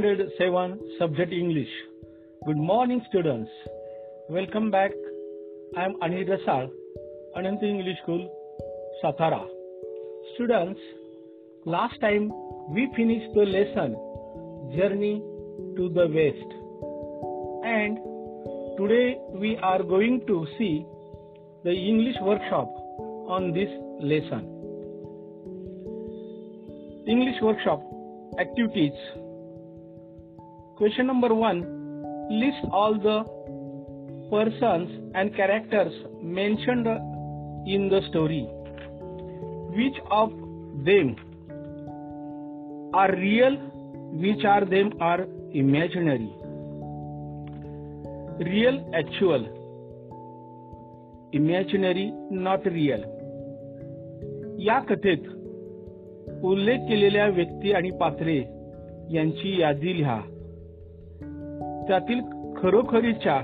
Standard 7 Subject English. Good morning, students. Welcome back. I am Anil Dasal, Ananta English School, Satara. Students, last time we finished the lesson Journey to the West. And today we are going to see the English workshop on this lesson. English workshop activities question number one list all the persons and characters mentioned in the story of them imaginary real actual imaginary not real या कथेत उल्लेख केलेल्या व्यक्ती आणि पात्रे यांची यादी लिहा त्यातील खरोखरीच्या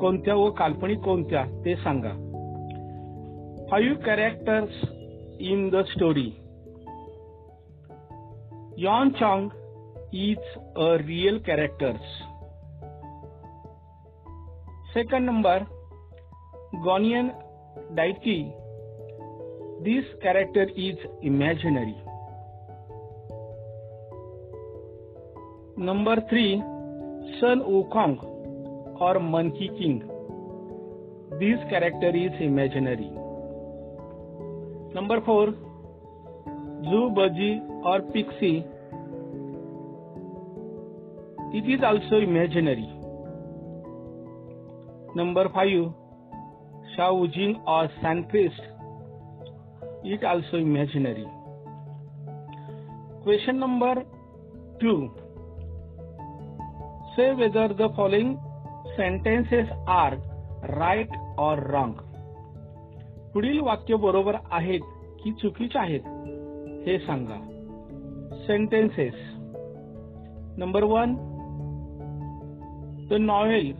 कोणत्या व काल्पनिक कोणत्या ते सांगा five characters in the story Yon चॉंग is a real characters second number गॉनियन डायकी this character is imaginary number three Sun Wukong or Monkey King. This character is imaginary. Number 4. baji or Pixie. It is also imaginary. Number 5. Jing or Sandpaste. It also imaginary. Question number 2. Say whether the following sentences are right or wrong. पुढील वाक्य बरोबर आहेत की चुकीचे आहेत हे सांगा sentences number one the novel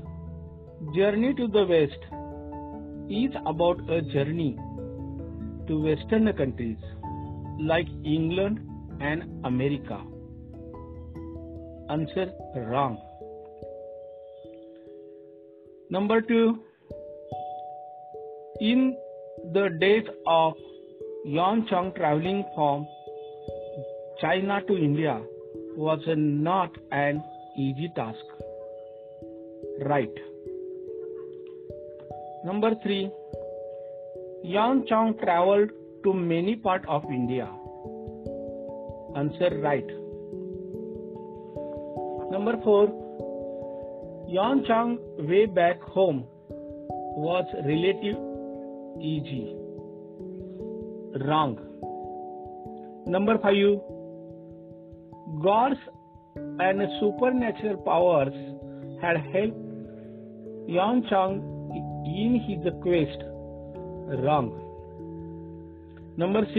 Journey to the West is about a journey to western countries like England and America answer wrong Number two, in the days of Yuan Chang traveling from China to India was not an easy task. Right. Number three, Yuan Chang traveled to many parts of India. Answer right. Number four, Chang Way Back Home was relative easy. Wrong. Number 5. Gods and supernatural powers had helped Chang in his quest. Wrong. Number 6.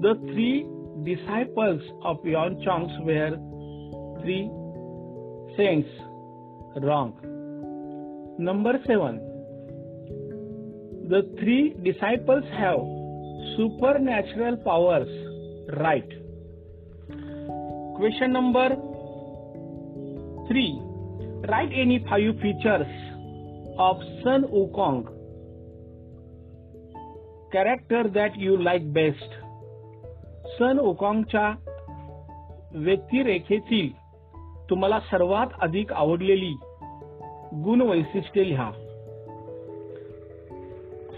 The three disciples of Yonchang's were three things wrong. Number seven, the three disciples have supernatural powers right. Question number three, write any five features of Sun Wukong character that you like best. Sun ओकॉंगच्या व्यक्तिरेखेतील तुम्हाला सर्वात अधिक आवडलेली गुण वैशिष्ट्ये लिहा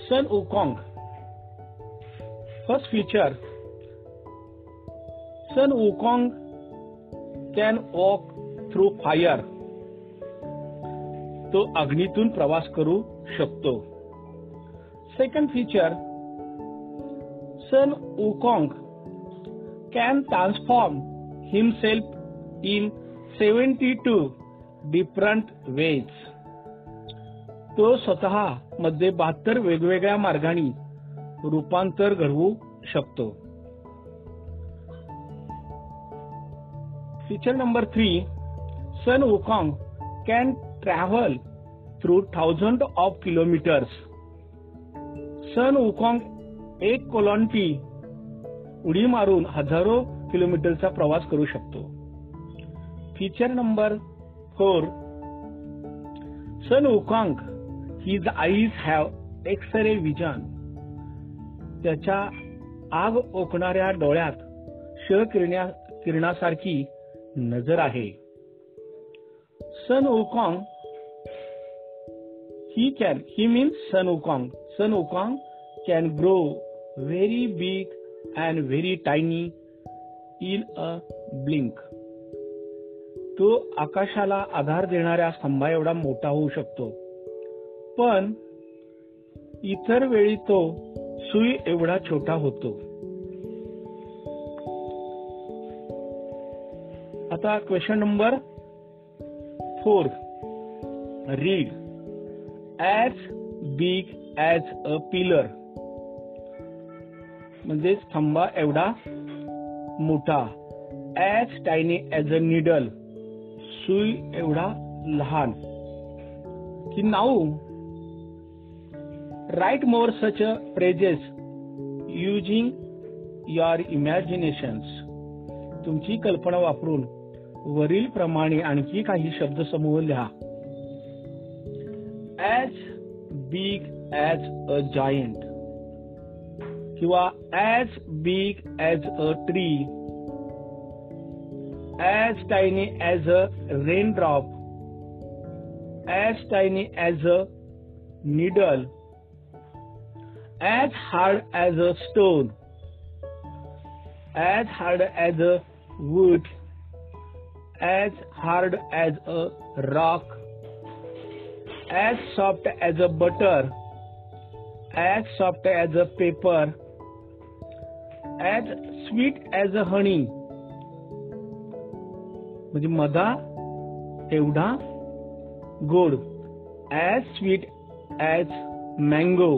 Sun Wukong first feature Sun Wukong can walk through fire तो अग्नीतून प्रवास करू शकतो second feature Sun Wukong can transform himself into different ways तो स्वतः मध्ये बहात्तर वेगवेगळ्या मार्गाने रूपांतर घडवू शकतो feature number three Sun Wukong can travel through thousand of kilometres Sun Wukong एक कोलॉन्टी उडी मारून हजारो किलोमीटरचा प्रवास करू शकतो feature number four Sun ओकाँक his eyes have X ray vision त्याच्या आग ओकणाऱ्या डोळ्यात किरण्या किरणासारखी नजर आहे Sun Wukong he can he mean Sun Wukong Sun Wukong can grow very big and very tiny in a blink तो आकाशाला आधार देणाऱ्या स्तंभा एवढा मोठा होऊ शकतो पण इतर वेळी तो सुई एवढा छोटा होतो आता question number four read as big as a pillar म्हणजे स्तंभा एवढा मोठा as tiny as a needle सुई एवढा लहान की now write more such phrases using your imaginations तुमची कल्पना वापरून वरील प्रमाणे आणखी काही शब्द समूह लिहा as big as a giant किंवा as big as a tree as tiny as a raindrop, as tiny as a needle, as hard as a stone, as hard as a wood, as hard as a rock, as soft as a butter, as soft as a paper, as sweet as a honey. म्हणजे मधा एवढा गोड as sweet as mango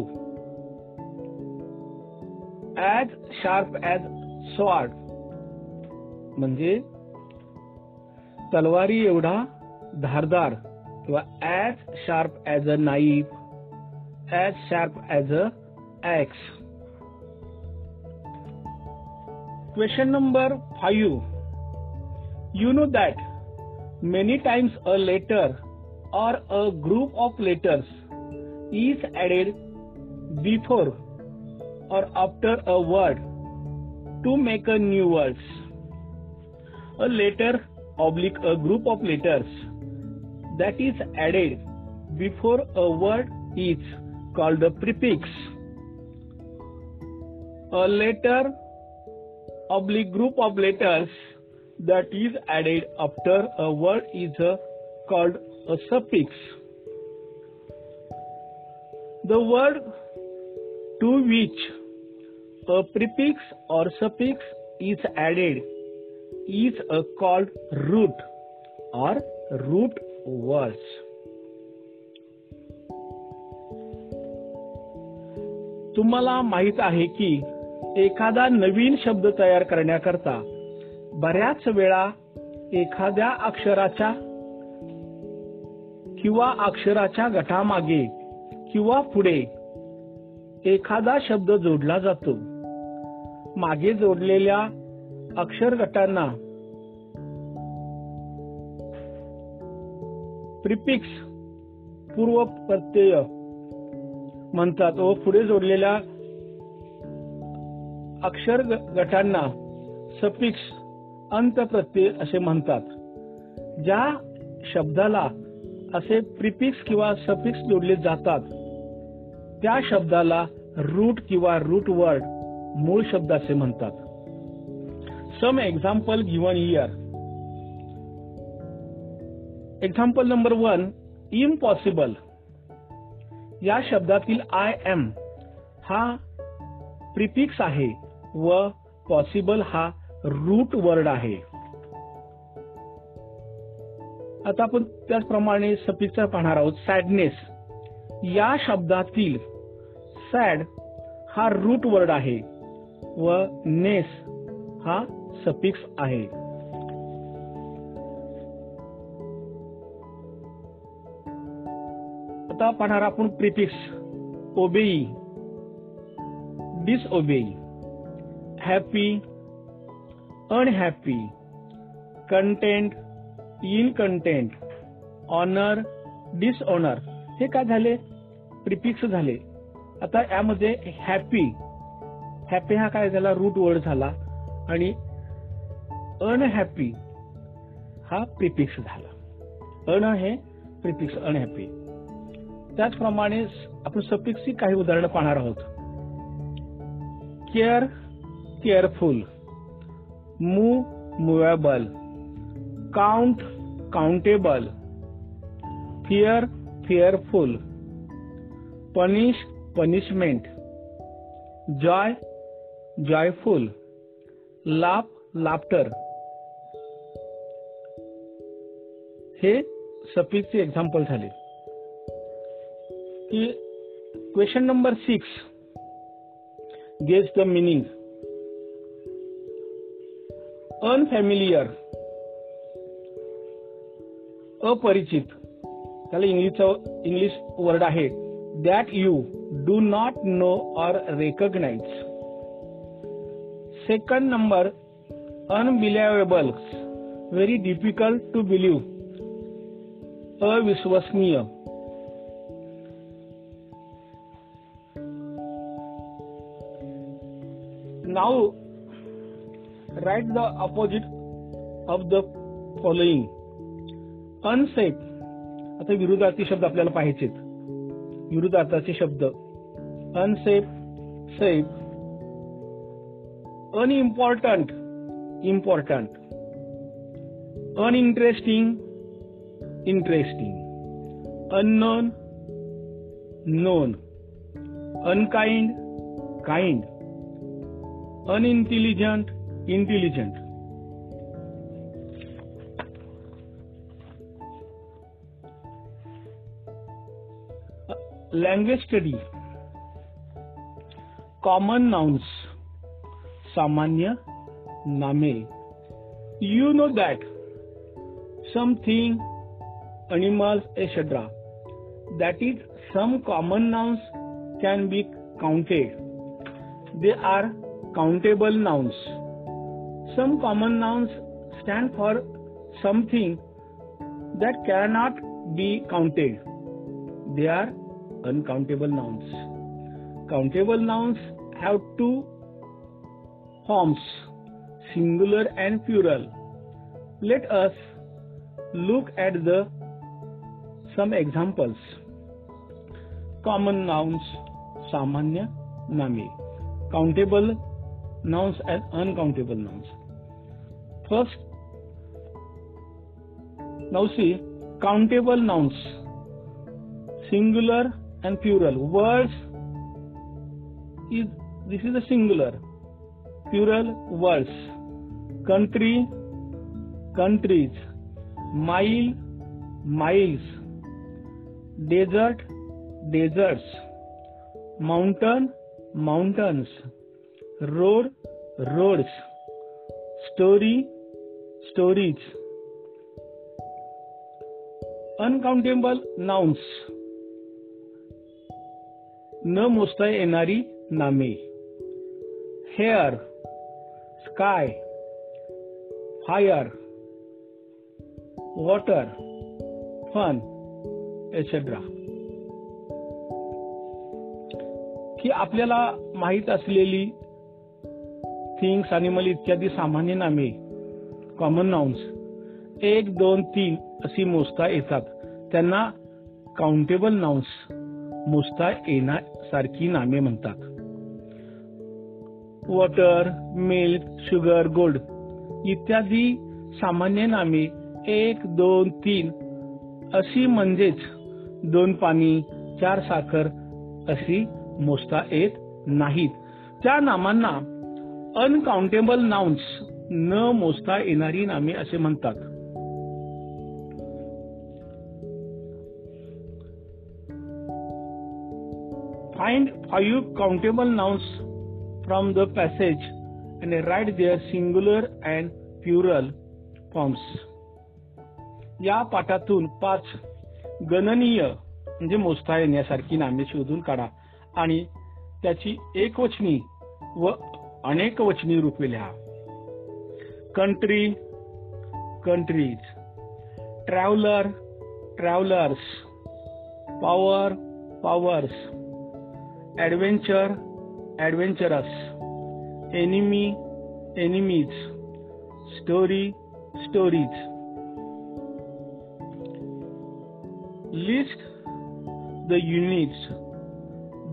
as sharp as sword म्हणजे तलवारी एवढा धारदार किंवा as sharp as a knife as sharp as a axe question number five You know that many times a letter or a group of letters is added before or after a word to make a new word. A letter oblique a group of letters that is added before a word is called a prefix. A letter oblique group of letters that is added after a word is called a suffix. The word to which a prefix or suffix is added is called root or root words. तुम्हाला माहित आहे की एखादा नवीन शब्द तयार करण्याकरता बऱ्याच वेळा एखाद्या अक्षराच्या किंवा अक्षराच्या गटामागे किंवा पुढे एखादा शब्द जोडला जातो मागे जोडलेल्या अक्षर गटांना प्रिपिक्स पूर्व प्रत्यय म्हणतात व पुढे जोडलेल्या अक्षर गटांना सपिक्स अंत प्रत्यय असे म्हणतात ज्या शब्दाला असे प्रिपिक्स किंवा सफिक्स जोडले जातात त्या शब्दाला रूट किंवा रूट वर्ड मूळ शब्द असे म्हणतात some example given here example number one impossible या शब्दातील आय एम हा प्रिपिक्स आहे व पॉसिबल हा रूट वर्ड आहे आता आपण त्याचप्रमाणे सपिक्चर पाहणार आहोत सॅडनेस या शब्दातील सॅड हा रूट वर्ड आहे व नेस हा सफिक्स आहे आता पाहणार आपण prefix obey disobey happy unhappy, content, content honour dishonour हे काय झाले प्रिपिक्स झाले आता यामध्ये हॅपी हॅपी हा काय झाला रूट वर्ड झाला आणि अनहॅपी हा प्रिपिक्स झाला अन हे प्रिपिक्स अनहॅपी त्याचप्रमाणे आपण सपिक्सची काही उदाहरणं पाहणार आहोत care careful movable count countable fear fearful punish punishment joy joyful laugh laughter हे सफीकचे एक्झाम्पल झाले की question number six the meaning unfamiliar अपरिचित त्याला इंग्लिश इंग्लिश वर्ड आहे that you do not know or recognise second number unbelievable very difficult to believe अविश्वसनीय now write the opposite of the following unsafe आता विरुद्धार्थी शब्द आपल्याला पाहिजेत विरुद्धार्थाचे शब्द unsafe safe unimportant important uninteresting interesting unknown known unkind kind unintelligent intelligent language study common nouns सामान्य नामे you know that something animals etcetera that is some common nouns can be counted they are countable nouns Some common nouns stand for something that cannot be counted. They are uncountable nouns. Countable nouns have two forms, singular and plural. Let us look at the some examples. Common nouns, samanya, nami, Countable nouns and uncountable nouns. First, now see countable nouns, singular and plural. Words is this is a singular, plural words. Country, countries. Mile, miles. Desert, deserts. Mountain, mountains. Road, roads. Story, stories uncountable nouns न मोजता येणारी नामे hair sky fire water fun etcetera की आपल्याला माहीत असलेली things animal इत्यादी सामान्य नामे common nouns एक दोन तीन अशी मोजता येतात त्यांना काउंटेबल नाउन्स मोजता येण्यासारखी नामे म्हणतात वॉटर मिल्क शुगर गोल्ड इत्यादी सामान्य नामे एक दोन तीन अशी म्हणजेच दोन पाणी चार साखर अशी मोजता येत नाहीत त्या नामांना अनकाउंटेबल नाउन्स न मोजता येणारी नामे असे म्हणतात find five countable nouns from the passage and write their singular and plural forms या पाठातून पाच गणनीय म्हणजे मोजता येण्यासारखी नामे शोधून काढा आणि त्याची एकवचनी व अनेकवचनी रूपे लिहा country, countries, traveler, travelers, power, powers, adventure, adventurous, enemy, enemies, story, stories. List the units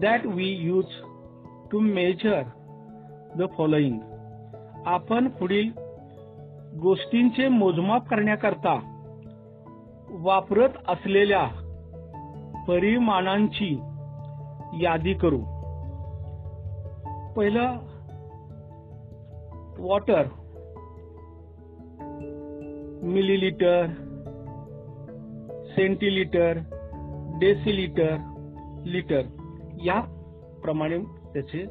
that we use to measure the following. आपण पुढील गोष्टींचे मोजमाप करण्याकरता वापरत असलेल्या परिमाणांची यादी करू पहिलं water millilitre centilitre decilitre litre या प्रमाणे त्याचे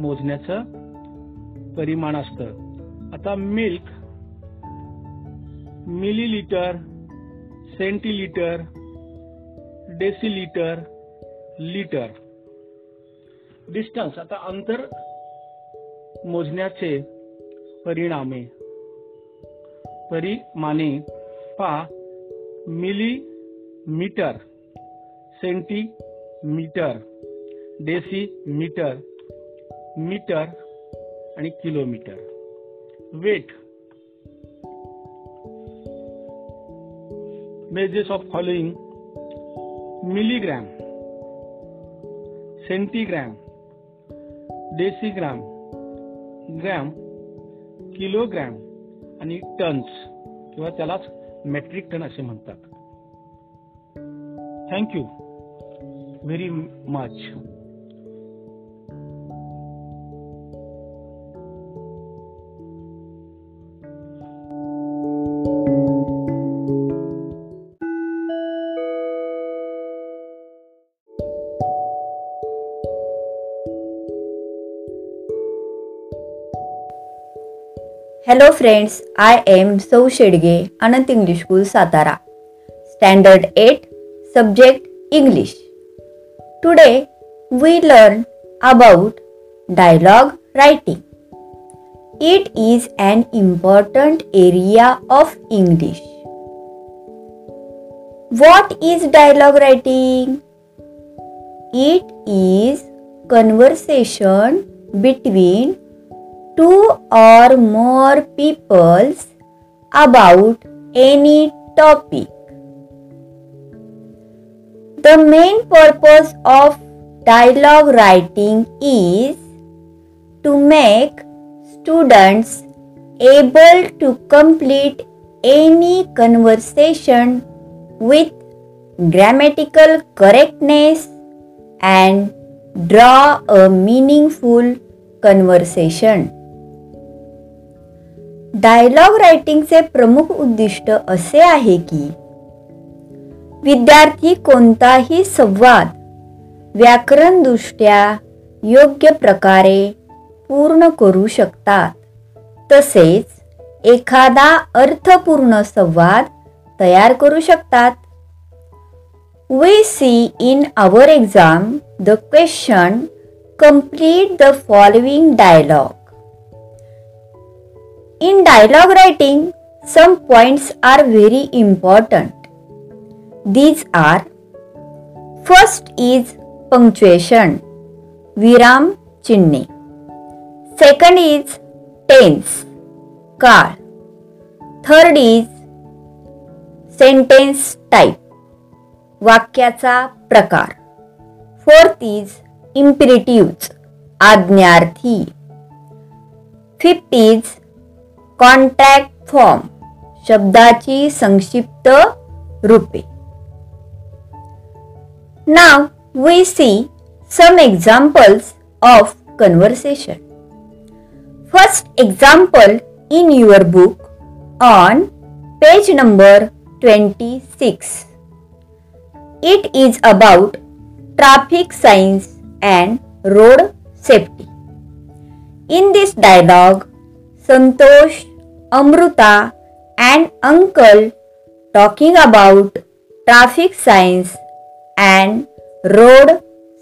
मोजण्याचं परिमाण असतं आता milk millilitre centilitre decilitre litre distance आता अंतर मोजण्याचे परिणामे परिमाने पा मीटर सेंटीमीटर डेसिमीटर मीटर आणि kilometre weight measures of following milligram centigram decigram gram kilogram आणि टन्स किंवा त्यालाच मेट्रिक टन असे म्हणतात thank you very much Hello friends, I am Sau Shedge, Anant English School, Satara. Standard 8, Subject English. Today, we learn about dialogue writing. It is an important area of English. What is dialogue writing? It is conversation between two or more peoples about any topic. The main purpose of dialogue writing is to make students able to complete any conversation with grammatical correctness and draw a meaningful conversation. Dialogue रायटिंगचे प्रमुख उद्दिष्ट असे आहे की विद्यार्थी कोणताही संवाद व्याकरणदृष्ट्या योग्य प्रकारे पूर्ण करू शकतात तसेच एखादा अर्थपूर्ण संवाद तयार करू शकतात we see in our exam the question complete the following dialogue in dialogue writing some points are very important these are first is punctuation विराम चिन्हे सेकंड इज टेन्स काळ थर्ड इज सेंटेन्स टाईप वाक्याचा प्रकार fourth is imperative आज्ञार्थी fifth is contract form शब्दाची संक्षिप्त रूपे Now we see some examples of conversation. First example in your book on page number 26. It is about traffic signs and road safety. In this dialogue, Santosh, Amruta and uncle talking about traffic signs and road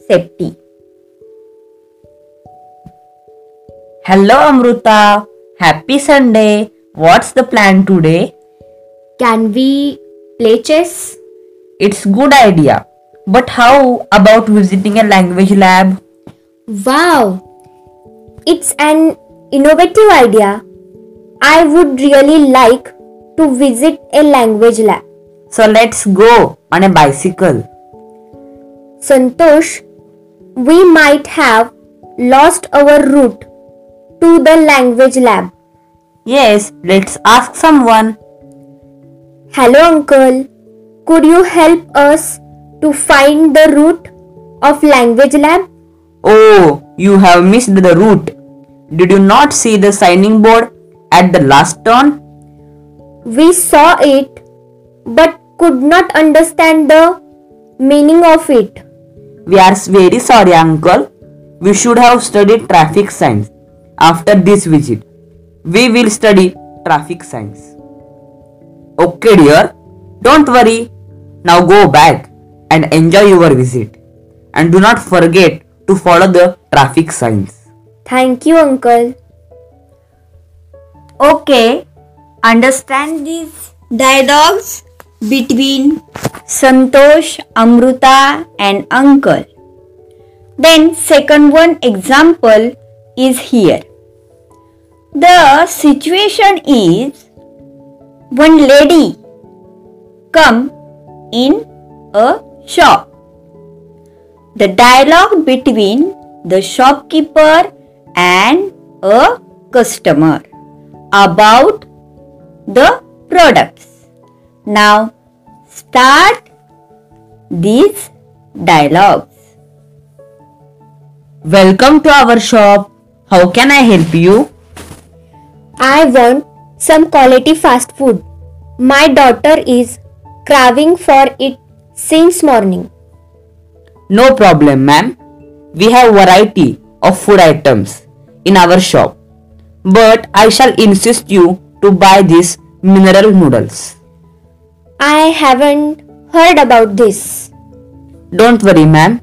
safety. Hello Amruta, happy Sunday. What's the plan today? Can we play chess? It's good idea. But how about visiting a language lab? Wow. It's an innovative idea. I would really like to visit a language lab. So let's go on a bicycle. Santosh, we might have lost our route to the language lab. Yes, let's ask someone. Hello, uncle. Could you help us to find the route of language lab? Oh, you have missed the route. Did you not see the signing board at the last turn? We saw it but could not understand the meaning of it. We are very sorry, uncle. We should have studied traffic signs after this visit. We will study traffic signs. Okay, dear. Don't worry. Now go back and enjoy your visit. And do not forget to follow the traffic signs. Thank you, uncle. Okay, understand these dialogues between Santosh, Amruta and uncle. Then second one example is here. The situation is one lady come in a shop. The dialogue between the shopkeeper and a customer about the products. Now start these dialogues. Welcome to our shop. How can I help you? I want some quality fast food. My daughter is craving for it since morning. No problem, ma'am. We have variety of food items in our shop but I shall insist you to buy these mineral noodles. I haven't heard about this. Don't worry, ma'am.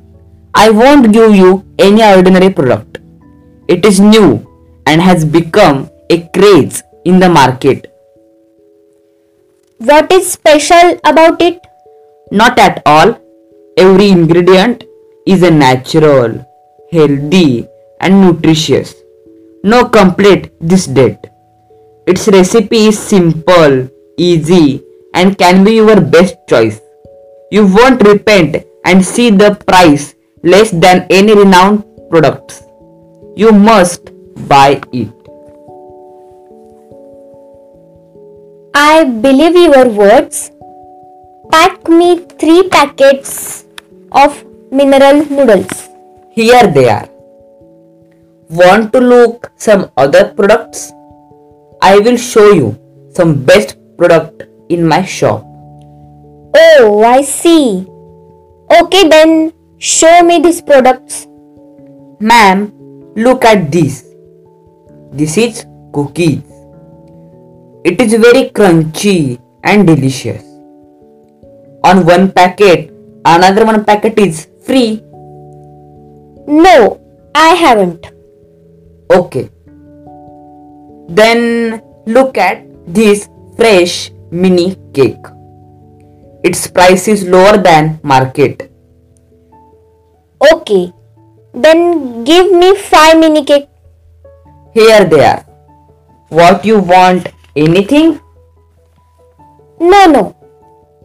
I won't give you any ordinary product. It is new and has become a craze in the market. What is special about it? Not at all. Every ingredient is a natural, healthy, and nutritious. Now complete this date. Its recipe is simple, easy and can be your best choice. You won't repent and see the price less than any renowned products. You must buy it. I believe your words. Pack me three packets of mineral noodles. Here they are. Want to look some other products? I will show you some best product in my shop. Oh, I see. Okay then, show me these products. Ma'am, look at this. This is cookies. It is very crunchy and delicious. On one packet, another one packet is free. No, I haven't. Okay. Then look at this fresh mini cake. Its price is lower than market. Okay. Then give me 5 mini cake. Here they are. What you want? Anything? No, no.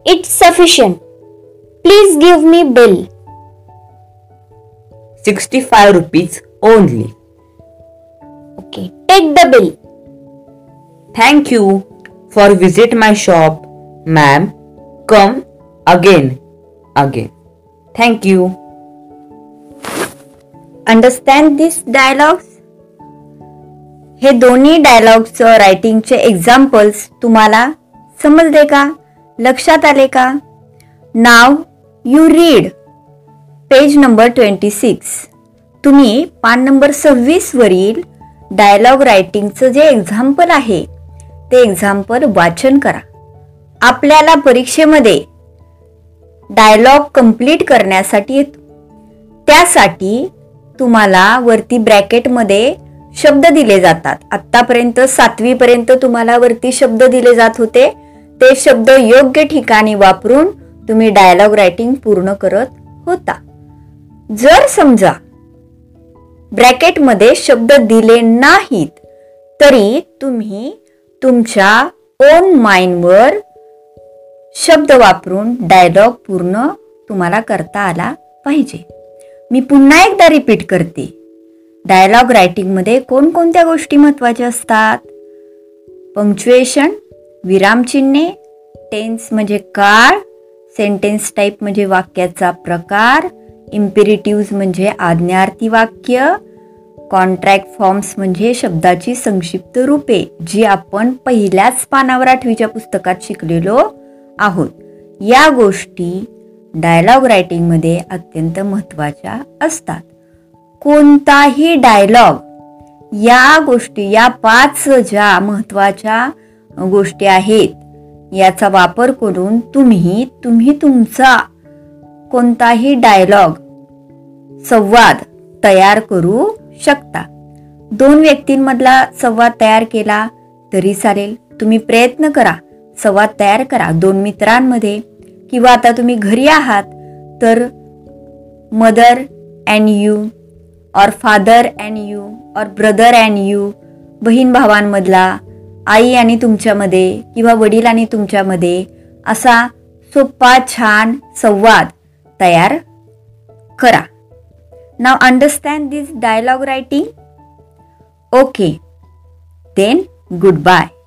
It's sufficient. Please give me bill. 65 rupees only. Okay, take the bill. Thank you for visit my shop, ma'am. Come again, again. Thank you. Understand this dialogues हे दोन्ही dialogues रायटिंगचे examples तुम्हाला समजले का लक्षात आले का now you read page number twenty six तुम्ही पान नंबर सव्वीसवरील डायलॉग रायटिंगचं जे एक्झाम्पल आहे ते एक्झाम्पल वाचन करा आपल्याला परीक्षेमध्ये डायलॉग कंप्लीट करण्यासाठी येतो त्यासाठी तुम्हाला वरती ब्रॅकेटमध्ये शब्द दिले जातात आत्तापर्यंत सातवीपर्यंत तुम्हाला वरती शब्द दिले जात होते ते शब्द योग्य ठिकाणी वापरून तुम्ही डायलॉग रायटिंग पूर्ण करत होता जर समजा ब्रॅकेटमध्ये शब्द दिले नाहीत तरी तुम्ही तुमच्या ओन माइंडवर शब्द वापरून डायलॉग पूर्ण तुम्हाला करता आला पाहिजे मी पुन्हा एकदा रिपीट करते डायलॉग रायटिंगमध्ये कोणकोणत्या गोष्टी महत्त्वाच्या असतात पंक्च्युएशन विरामचिन्हे टेन्स म्हणजे काळ सेंटेन्स टाईप म्हणजे वाक्याचा प्रकार इम्पेरेटिव्ज म्हणजे आज्ञार्थी वाक्य कॉन्ट्रॅक्ट फॉर्म्स म्हणजे शब्दाची संक्षिप्त रूपे जी आपण पहिल्याच पानावर आठवीच्या पुस्तकात शिकलेलो आहोत या गोष्टी डायलॉग रायटिंगमध्ये अत्यंत महत्त्वाच्या असतात कोणताही डायलॉग या गोष्टी या पाच ज्या महत्त्वाच्या गोष्टी आहेत याचा वापर करून तुम्ही तुम्ही तुमचा कोणताही डायलॉग संवाद तयार करू शकता दोन व्यक्तींमधला संवाद तयार केला तरी चालेल तुम्ही प्रयत्न करा संवाद तयार करा दोन मित्रांमध्ये किंवा आता तुम्ही घरी आहात तर mother and you or father and you or brother and you बहीण भावांमधला आई आणि तुमच्यामध्ये किंवा वडील आणि तुमच्यामध्ये असा सोपा छान संवाद तयार करा now understand this dialogue writing okay then goodbye